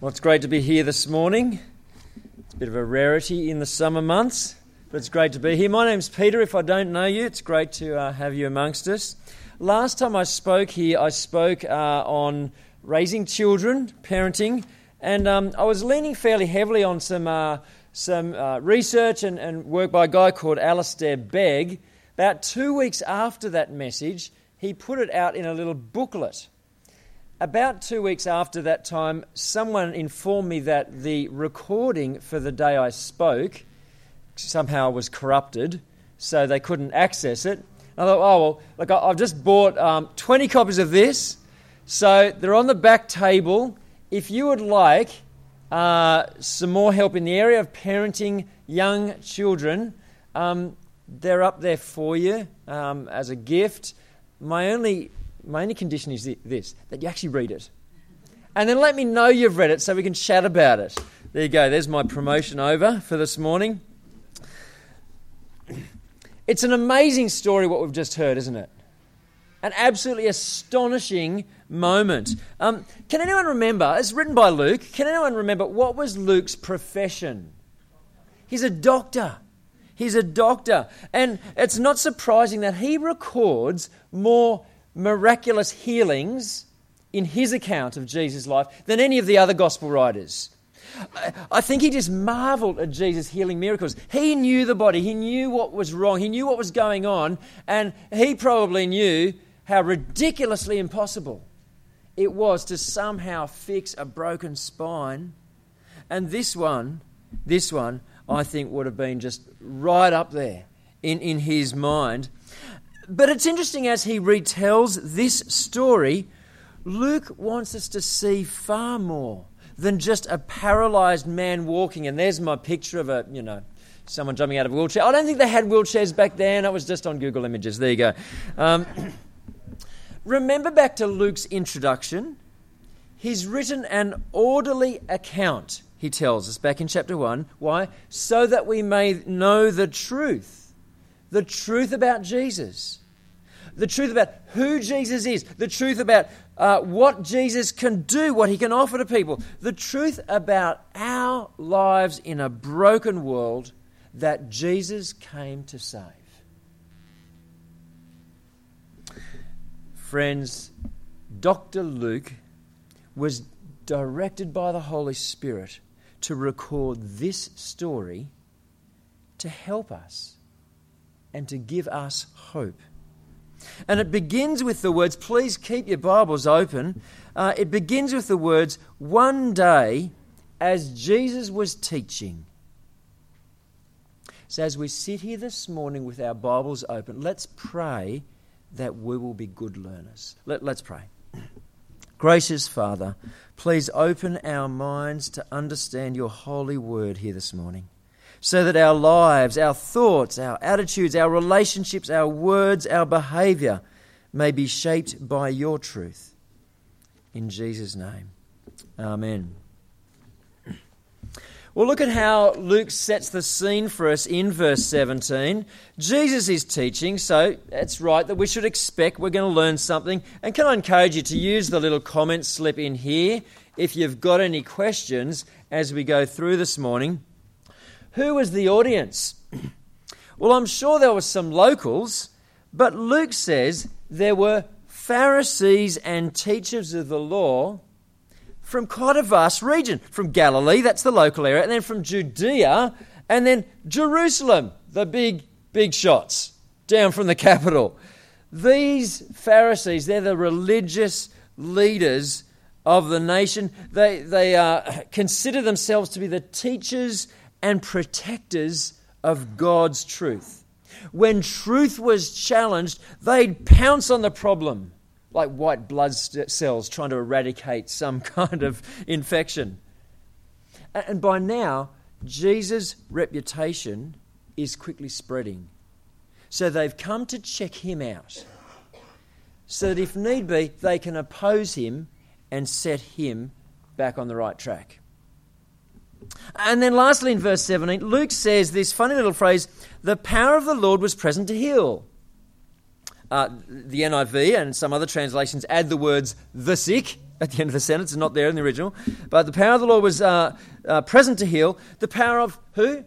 Well, it's great to be here this morning. It's a bit of a rarity in the summer months, but it's great to be here. My name's Peter. If I don't know you, it's great to uh, have you amongst us. Last time I spoke here, I spoke uh, on raising children, parenting, and um, I was leaning fairly heavily on some, uh, some uh, research and, and work by a guy called Alistair Begg. About two weeks after that message, he put it out in a little booklet about two weeks after that time, someone informed me that the recording for the day I spoke somehow was corrupted, so they couldn't access it. I thought, oh, well, look, I've just bought um, 20 copies of this, so they're on the back table. If you would like uh, some more help in the area of parenting young children, um, they're up there for you um, as a gift. My only my only condition is this that you actually read it. And then let me know you've read it so we can chat about it. There you go. There's my promotion over for this morning. It's an amazing story, what we've just heard, isn't it? An absolutely astonishing moment. Um, can anyone remember? It's written by Luke. Can anyone remember what was Luke's profession? He's a doctor. He's a doctor. And it's not surprising that he records more miraculous healings in his account of Jesus' life than any of the other gospel writers. I think he just marveled at Jesus healing miracles. He knew the body, he knew what was wrong, he knew what was going on, and he probably knew how ridiculously impossible it was to somehow fix a broken spine. And this one, this one, I think would have been just right up there in, in his mind. But it's interesting as he retells this story, Luke wants us to see far more than just a paralyzed man walking. And there's my picture of a, you know, someone jumping out of a wheelchair. I don't think they had wheelchairs back then. It was just on Google Images. There you go. Um, remember back to Luke's introduction. He's written an orderly account, he tells us back in chapter 1. Why? So that we may know the truth the truth about Jesus, the truth about who Jesus is, the truth about uh, what Jesus can do, what he can offer to people, the truth about our lives in a broken world that Jesus came to save. Friends, Dr. Luke was directed by the Holy Spirit to record this story to help us and to give us hope. And it begins with the words, please keep your Bibles open. Uh, it begins with the words, one day as Jesus was teaching. So, as we sit here this morning with our Bibles open, let's pray that we will be good learners. Let, let's pray. Gracious Father, please open our minds to understand your holy word here this morning so that our lives, our thoughts, our attitudes, our relationships, our words, our behavior may be shaped by your truth. In Jesus' name. Amen. Well, look at how Luke sets the scene for us in verse 17. Jesus is teaching, so it's right that we should expect we're going to learn something. And can I encourage you to use the little comment slip in here if you've got any questions as we go through this morning? Who was the audience? Well, I'm sure there were some locals, but Luke says there were Pharisees and teachers of the law from quite a vast region. From Galilee, that's the local area, and then from Judea, and then Jerusalem, the big, big shots down from the capital. These Pharisees, they're the religious leaders of the nation. They, they uh, consider themselves to be the teachers and protectors of God's truth. When truth was challenged, they'd pounce on the problem like white blood cells trying to eradicate some kind of infection. And by now, Jesus' reputation is quickly spreading. So they've come to check him out so that if need be, they can oppose him and set him back on the right track. And then lastly, in verse 17, Luke says this funny little phrase the power of the Lord was present to heal. Uh, the NIV and some other translations add the words the sick. at the end of the sentence, it's not there in the original. But the power of the Lord was uh, uh, present to heal. The power of who?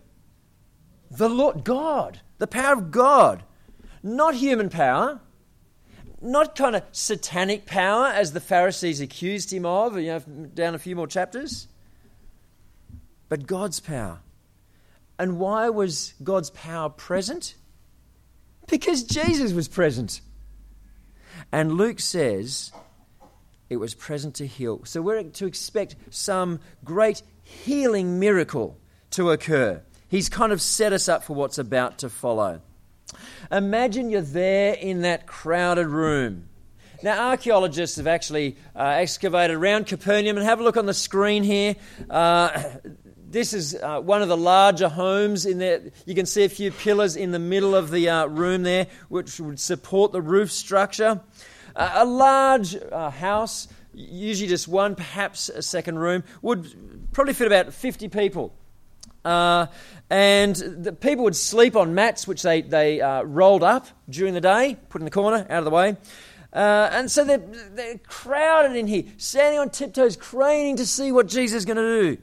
The Lord, God. The power of God. Not human power. Not kind of satanic power, as the Pharisees accused him of, you know, down a few more chapters. But God's power. And why was God's power present? Because Jesus was present. And Luke says it was present to heal. So we're to expect some great healing miracle to occur. He's kind of set us up for what's about to follow. Imagine you're there in that crowded room. Now, archaeologists have actually uh, excavated around Capernaum, and have a look on the screen here. Uh, this is uh, one of the larger homes in there. You can see a few pillars in the middle of the uh, room there, which would support the roof structure. Uh, a large uh, house, usually just one, perhaps a second room, would probably fit about 50 people. Uh, and the people would sleep on mats, which they, they uh, rolled up during the day, put in the corner, out of the way. Uh, and so they're, they're crowded in here, standing on tiptoes, craning to see what Jesus is going to do.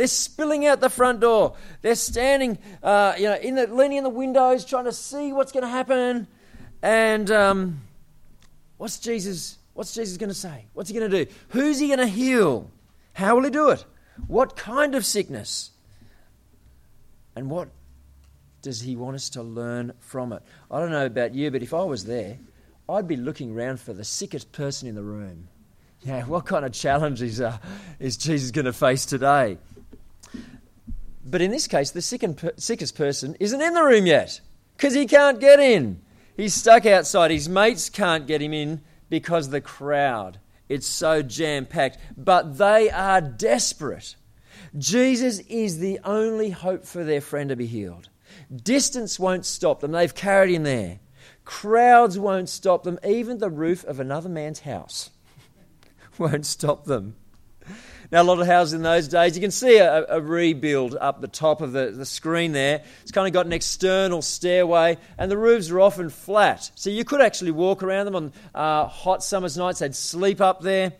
They're spilling out the front door. They're standing, uh, you know, in the, leaning in the windows, trying to see what's going to happen. And um, what's Jesus? What's Jesus going to say? What's he going to do? Who's he going to heal? How will he do it? What kind of sickness? And what does he want us to learn from it? I don't know about you, but if I was there, I'd be looking around for the sickest person in the room. Yeah, what kind of challenges uh, is Jesus going to face today? But in this case, the sickest person isn't in the room yet because he can't get in. He's stuck outside. His mates can't get him in because the crowd. It's so jam packed. But they are desperate. Jesus is the only hope for their friend to be healed. Distance won't stop them. They've carried him there. Crowds won't stop them. Even the roof of another man's house won't stop them. Now, a lot of houses in those days, you can see a, a, rebuild up the top of the, the screen there. It's kind of got an external stairway, and the roofs are often flat. So you could actually walk around them on uh, hot summer's nights. They'd sleep up there.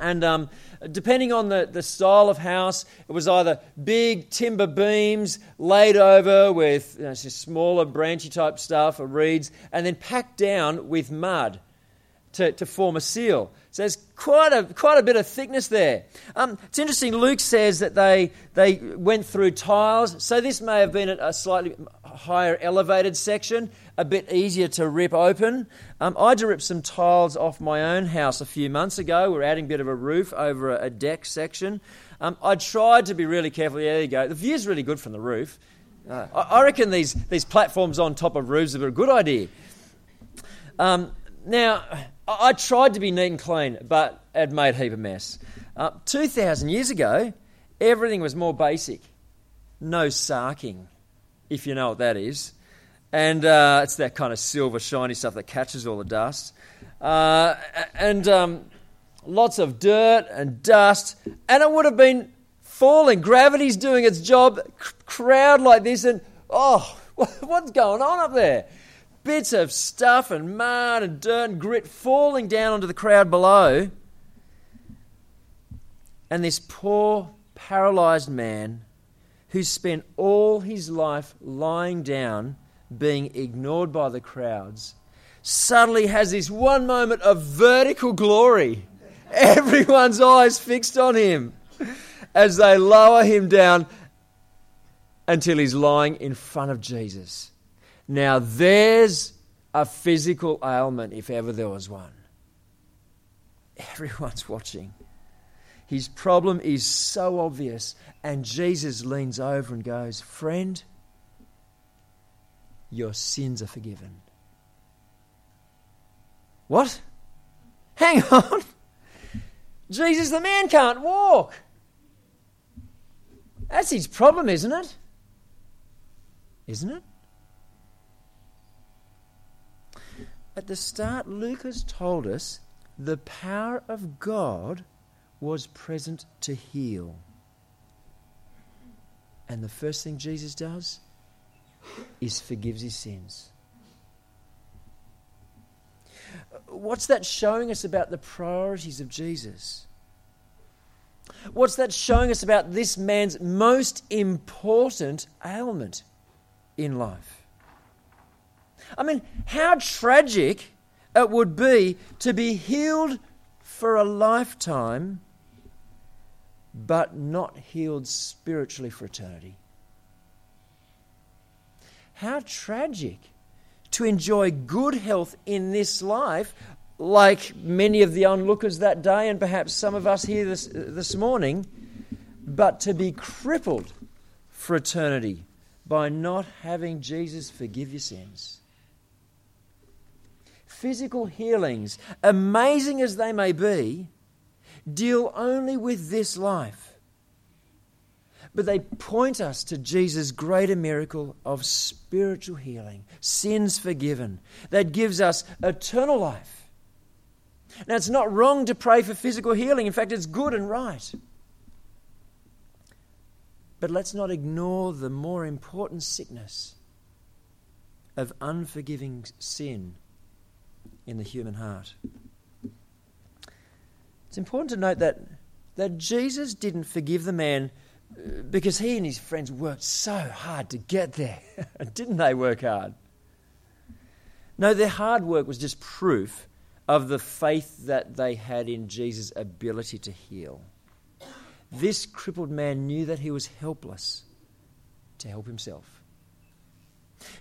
And um, depending on the, the style of house, it was either big timber beams laid over with you know, smaller branchy type stuff or reeds, and then packed down with mud to, to form a seal. So there's quite a, quite a bit of thickness there. Um, it's interesting, Luke says that they, they went through tiles, so this may have been a slightly higher elevated section, a bit easier to rip open. Um, I had to rip some tiles off my own house a few months ago. We're adding a bit of a roof over a, a deck section. Um, I tried to be really careful. Yeah, there you go. The view's really good from the roof. Uh, I, I, reckon these, these platforms on top of roofs are a good idea. Um, now, I tried to be neat and clean, but it made a heap of mess. Uh, 2,000 years ago, everything was more basic. No sarking, if you know what that is. And uh, it's that kind of silver, shiny stuff that catches all the dust. Uh, and um, lots of dirt and dust. And it would have been falling. Gravity's doing its job. crowd like this, and oh, what's going on up there? Bits of stuff and mud and dirt and grit falling down onto the crowd below. And this poor, paralyzed man who spent all his life lying down, being ignored by the crowds, suddenly has this one moment of vertical glory. Everyone's eyes fixed on him as they lower him down until he's lying in front of Jesus. Now, there's a physical ailment if ever there was one. Everyone's watching. His problem is so obvious, and Jesus leans over and goes, Friend, your sins are forgiven. What? Hang on. Jesus, the man can't walk. That's his problem, isn't it? Isn't it? At the start, Luke has told us the power of God was present to heal. And the first thing Jesus does is forgives his sins. what's that showing us about the priorities of Jesus? What's that showing us about this man's most important ailment in life? I mean, how tragic it would be to be healed for a lifetime but not healed spiritually for eternity. How tragic to enjoy good health in this life, like many of the onlookers that day, and perhaps some of us here this, this morning, but to be crippled for eternity by not having Jesus forgive your sins. Physical healings, amazing as they may be, deal only with this life. But they point us to Jesus' greater miracle of spiritual healing, sins forgiven, that gives us eternal life. Now, it's not wrong to pray for physical healing. In fact, it's good and right. But let's not ignore the more important sickness of unforgiving sin in the human heart. It's important to note that, that Jesus didn't forgive the man uh, because he and his friends worked so hard to get there. didn't they work hard? No, their hard work was just proof of the faith that they had in Jesus' ability to heal. This crippled man knew that he was helpless to help himself.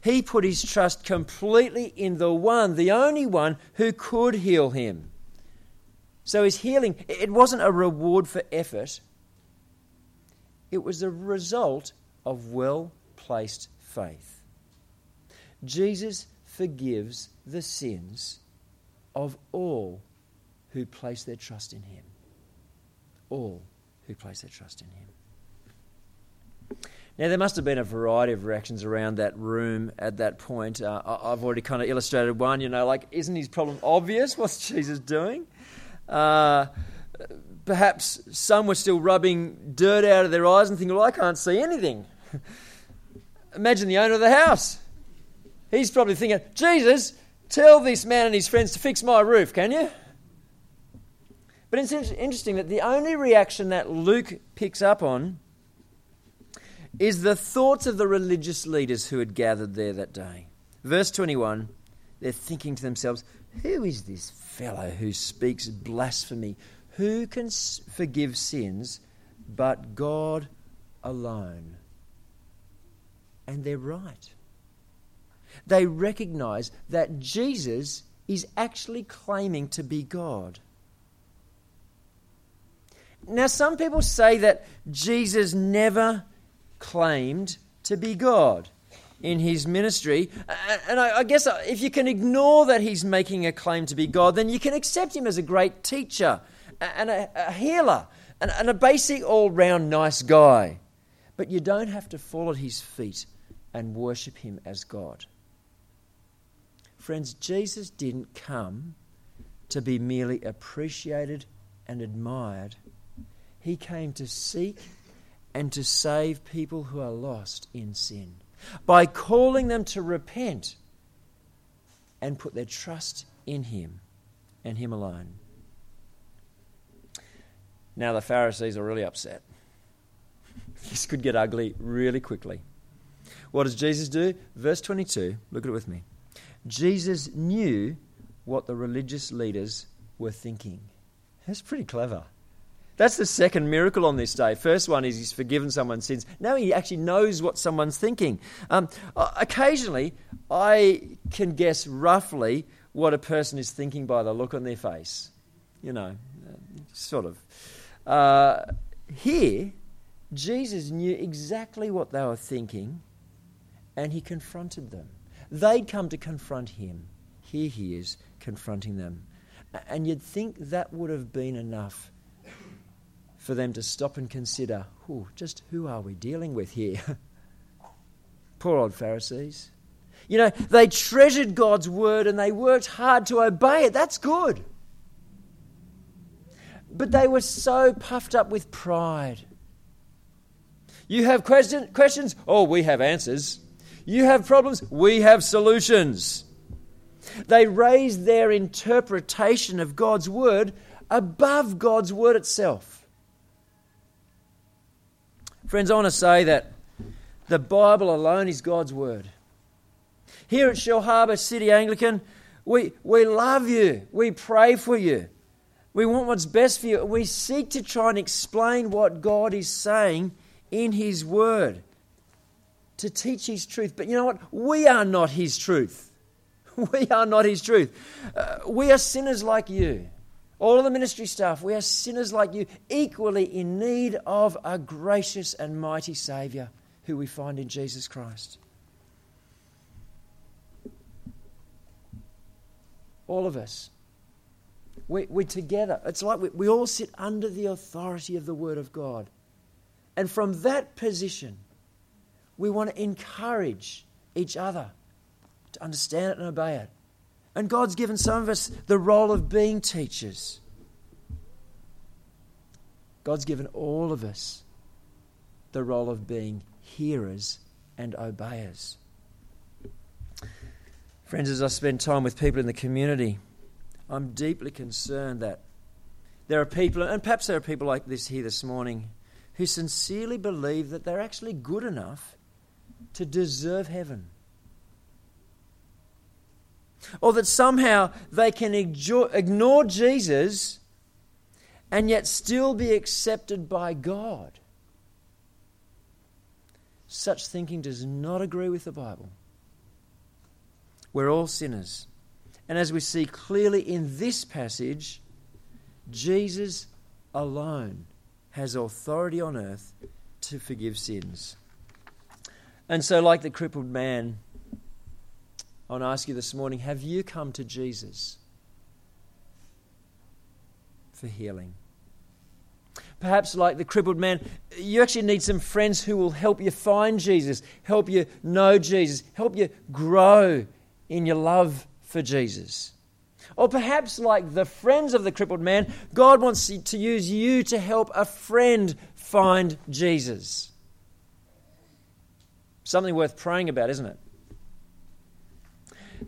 He put his trust completely in the one, the only one who could heal him. So his healing, it wasn't a reward for effort, it was a result of well placed faith. Jesus forgives the sins of all who place their trust in him. All who place their trust in him. Now, there must have been a variety of reactions around that room at that point. Uh, I've already kind of illustrated one, you know, like, isn't his problem obvious? What's Jesus doing? Uh, perhaps some were still rubbing dirt out of their eyes and thinking, well, I can't see anything. Imagine the owner of the house. He's probably thinking, Jesus, tell this man and his friends to fix my roof, can you? But it's interesting that the only reaction that Luke picks up on is the thoughts of the religious leaders who had gathered there that day. Verse 21, they're thinking to themselves, Who is this fellow who speaks blasphemy. Who can forgive sins but God alone? And they're right. They recognize that Jesus is actually claiming to be God. Now, some people say that Jesus never claimed to be God in his ministry. And I, guess uh, if you can ignore that he's making a claim to be God, then you can accept him as a great teacher and a, healer and, and a basic all round nice guy. But you don't have to fall at his feet and worship him as God. Friends, Jesus didn't come to be merely appreciated and admired. He came to seek and to save people who are lost in sin by calling them to repent and put their trust in Him and Him alone. Now, the Pharisees are really upset. This could get ugly really quickly. What does Jesus do? Verse 22, look at it with me. Jesus knew what the religious leaders were thinking. That's pretty clever. That's the second miracle on this day. First one is he's forgiven someone's sins. Now he actually knows what someone's thinking. Um, occasionally, I can guess roughly what a person is thinking by the look on their face. You know, sort of. Uh, here, Jesus knew exactly what they were thinking and he confronted them. They'd come to confront him. Here he is confronting them. And you'd think that would have been enough for them to stop and consider just who are we dealing with here? Poor old Pharisees. You know, they treasured God's word and they worked hard to obey it. That's good. But they were so puffed up with pride. You have question, questions? Oh, we have answers. You have problems? We have solutions. They raised their interpretation of God's word above God's word itself. Friends, I want to say that the Bible alone is God's word. Here at Shellharbour City Anglican, we, we love you. We pray for you. We want what's best for you. We seek to try and explain what God is saying in His Word to teach His truth. But you know what? We are not His truth. We are not His truth. Uh, we are sinners like you. All of the ministry staff, we are sinners like you, equally in need of a gracious and mighty Saviour who we find in Jesus Christ. All of us. We, we together. It's like we, we all sit under the authority of the Word of God. And from that position, we want to encourage each other to understand it and obey it. And God's given some of us the role of being teachers. God's given all of us the role of being hearers and obeyers. Friends, as I spend time with people in the community, I'm deeply concerned that there are people, and perhaps there are people like this here this morning, who sincerely believe that they're actually good enough to deserve heaven. Or that somehow they can ignore Jesus and yet still be accepted by God. Such thinking does not agree with the Bible. We're all sinners. And as we see clearly in this passage, Jesus alone has authority on earth to forgive sins. And so, like the crippled man, I want to ask you this morning have you come to Jesus for healing? Perhaps, like the crippled man, you actually need some friends who will help you find Jesus, help you know Jesus, help you grow in your love for Jesus. Or perhaps, like the friends of the crippled man, God wants to use you to help a friend find Jesus. Something worth praying about, isn't it?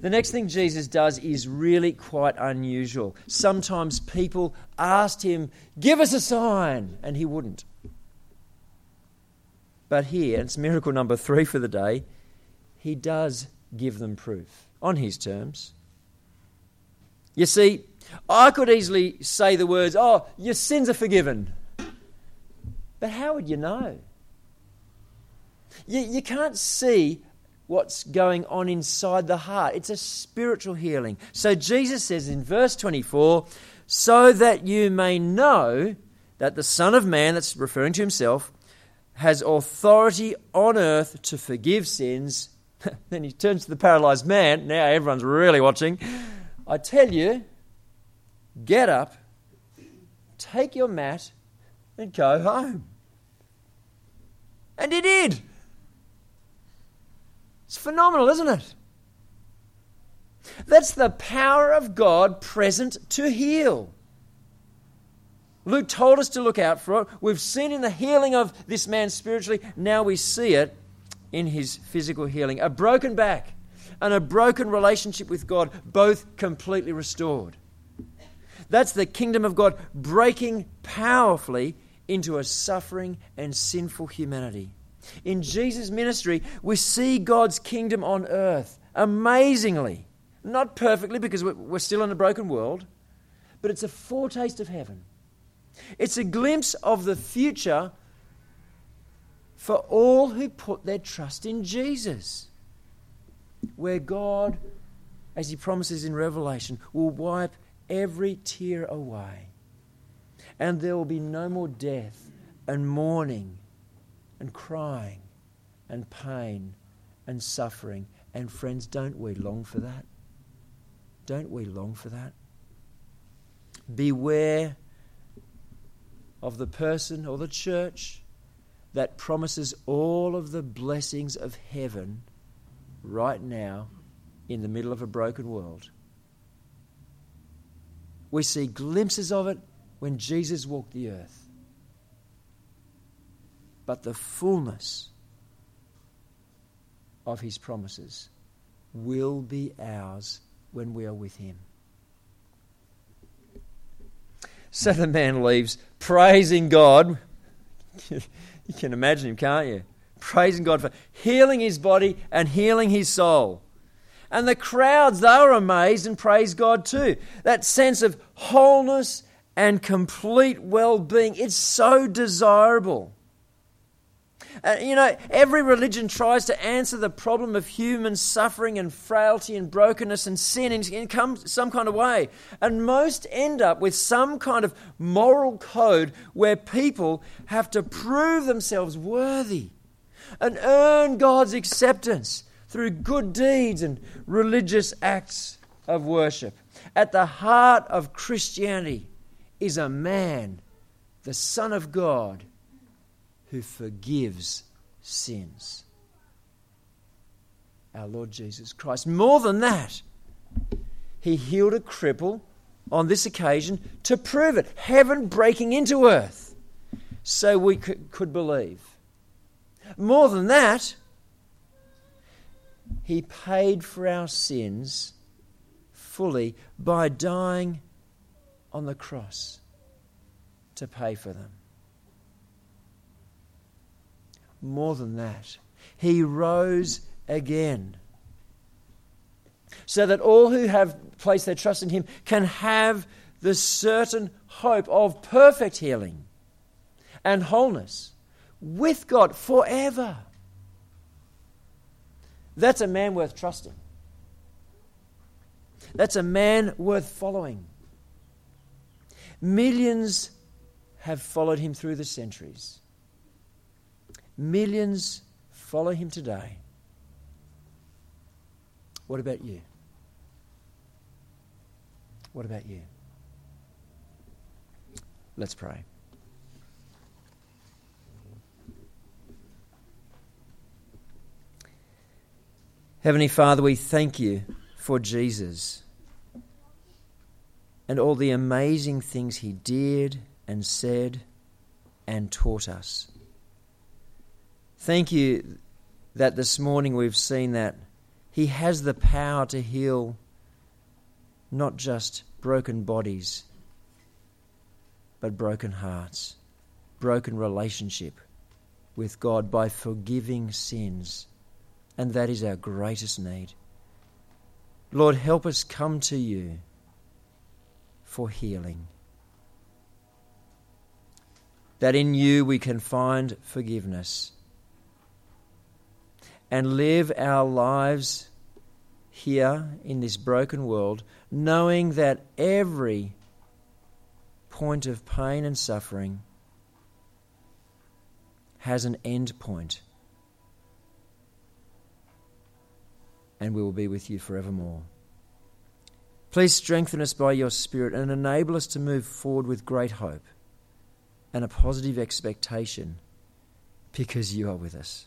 The next thing Jesus does is really quite unusual. Sometimes people asked him, Give us a sign, and he wouldn't. But here, it's miracle number three for the day, he does give them proof on his terms. You see, I could easily say the words, Oh, your sins are forgiven. But how would you know? You, you can't see what's going on inside the heart. It's a spiritual healing. So Jesus says in verse 24, so that you may know that the Son of Man, that's referring to himself, has authority on earth to forgive sins. then he turns to the paralyzed man. Now everyone's really watching. I tell you, get up, take your mat, and go home. And he did. It's phenomenal, isn't it? That's the power of God present to heal. Luke told us to look out for it. We've seen in the healing of this man spiritually. Now we see it in his physical healing. A broken back and a broken relationship with God, both completely restored. That's the kingdom of God breaking powerfully into a suffering and sinful humanity. In Jesus' ministry, we see God's kingdom on earth amazingly. Not perfectly, because we're still in a broken world, but it's a foretaste of heaven. It's a glimpse of the future for all who put their trust in Jesus, where God, as He promises in Revelation, will wipe every tear away. And there will be no more death and mourning and crying and pain and suffering. And friends, don't we long for that? Don't we long for that? Beware of the person or the church that promises all of the blessings of heaven right now in the middle of a broken world. We see glimpses of it when Jesus walked the earth but the fullness of his promises will be ours when we are with Him. So the man leaves praising God. you can imagine him, can't you? Praising God for healing his body and healing his soul. And the crowds, they were amazed and praised God too. That sense of wholeness and complete well being, it's so desirable. Uh, you know, every religion tries to answer the problem of human suffering and frailty and brokenness and sin in, in some kind of way. And most end up with some kind of moral code where people have to prove themselves worthy and earn God's acceptance through good deeds and religious acts of worship. At the heart of Christianity is a man, the Son of God who forgives sins. Our Lord Jesus Christ. More than that, he healed a cripple on this occasion to prove it. Heaven breaking into earth so we could, believe. More than that, he paid for our sins fully by dying on the cross to pay for them more than that. He rose again. So that all who have placed their trust in him can have the certain hope of perfect healing and wholeness with God forever. That's a man worth trusting. That's a man worth following. Millions have followed him through the centuries. Millions follow him today. What about you? What about you? Let's pray. Heavenly Father, we thank you for Jesus and all the amazing things he did and said and taught us. Thank you that this morning we've seen that He has the power to heal not just broken bodies, but broken hearts, broken relationship with God by forgiving sins. And that is our greatest need. Lord, help us come to you for healing. That in you we can find forgiveness and live our lives here in this broken world, knowing that every point of pain and suffering has an end point. And we will be with you forevermore. Please strengthen us by your Spirit and enable us to move forward with great hope and a positive expectation because you are with us.